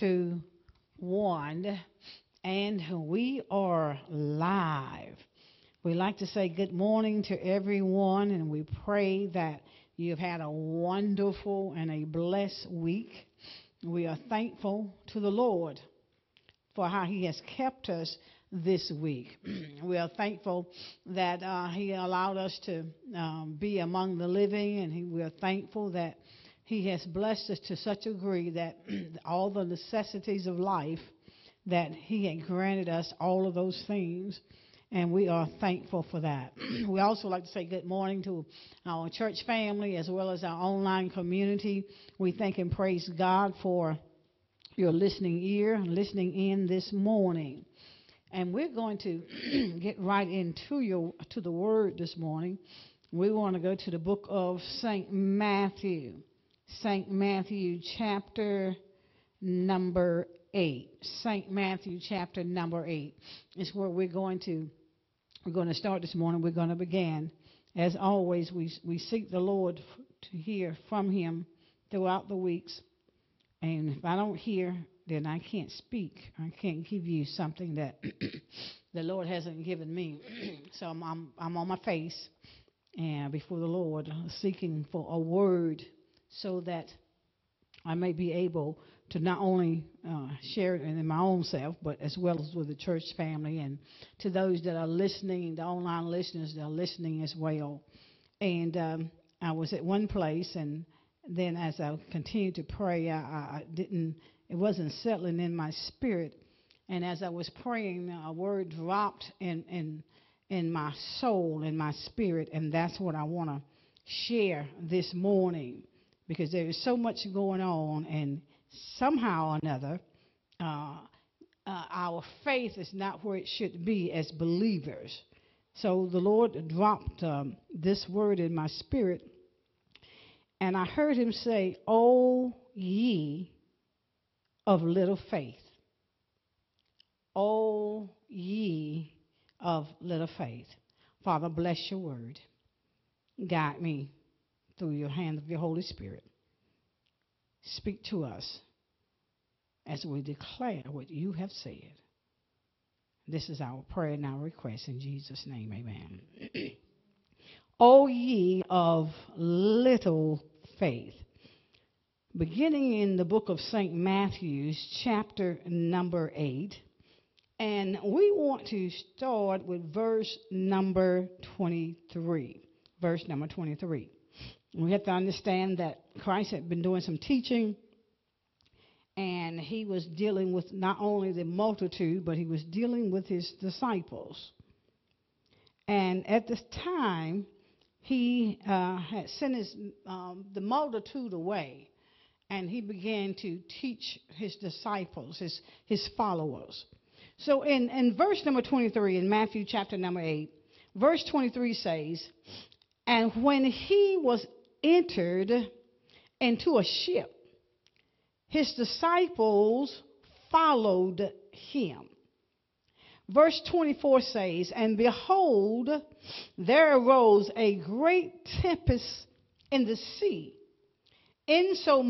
two, one, and we are live. We like to say good morning to everyone, and we pray that you've had a wonderful and a blessed week. We are thankful to the Lord for how He has kept us this week. we are thankful that uh, He allowed us to um, be among the living, and he, we are thankful that He has blessed us to such a degree that all the necessities of life, that He had granted us all of those things. And we are thankful for that. we also like to say good morning to our church family as well as our online community. We thank and praise God for your listening ear, listening in this morning. And we're going to get right into your to the word this morning. We want to go to the book of St. Matthew. St. Matthew chapter number 8. St. Matthew chapter number 8 is where we're going to we're going to start this morning. We're going to begin. As always, we we seek the Lord to hear from him throughout the weeks. And if I don't hear then I can't speak. I can't give you something that the Lord hasn't given me. so I'm, I'm, I'm on my face and before the Lord, seeking for a word so that I may be able to not only uh, share it in my own self, but as well as with the church family and to those that are listening, the online listeners that are listening as well. And um, I was at one place, and then as I continued to pray, I, I didn't it wasn't settling in my spirit. And as I was praying, a word dropped in, in, in my soul, in my spirit, and that's what I want to share this morning because there is so much going on, and somehow or another, uh, uh, our faith is not where it should be as believers. So the Lord dropped um, this word in my spirit, and I heard him say, O ye of little faith. O ye of little faith. Father, bless your word. Guide me through your hand of your Holy Spirit. Speak to us as we declare what you have said. This is our prayer and our request in Jesus' name. Amen. o ye of little faith beginning in the book of St. Matthew's, chapter number 8. And we want to start with verse number 23. Verse number 23. We have to understand that Christ had been doing some teaching, and he was dealing with not only the multitude, but he was dealing with his disciples. And at this time, he uh, had sent his, um, the multitude away and he began to teach his disciples, his, his followers. So in, in verse number 23 in Matthew chapter number 8, verse 23 says, And when he was entered into a ship, his disciples followed him. Verse 24 says, And behold, there arose a great tempest in the sea, in so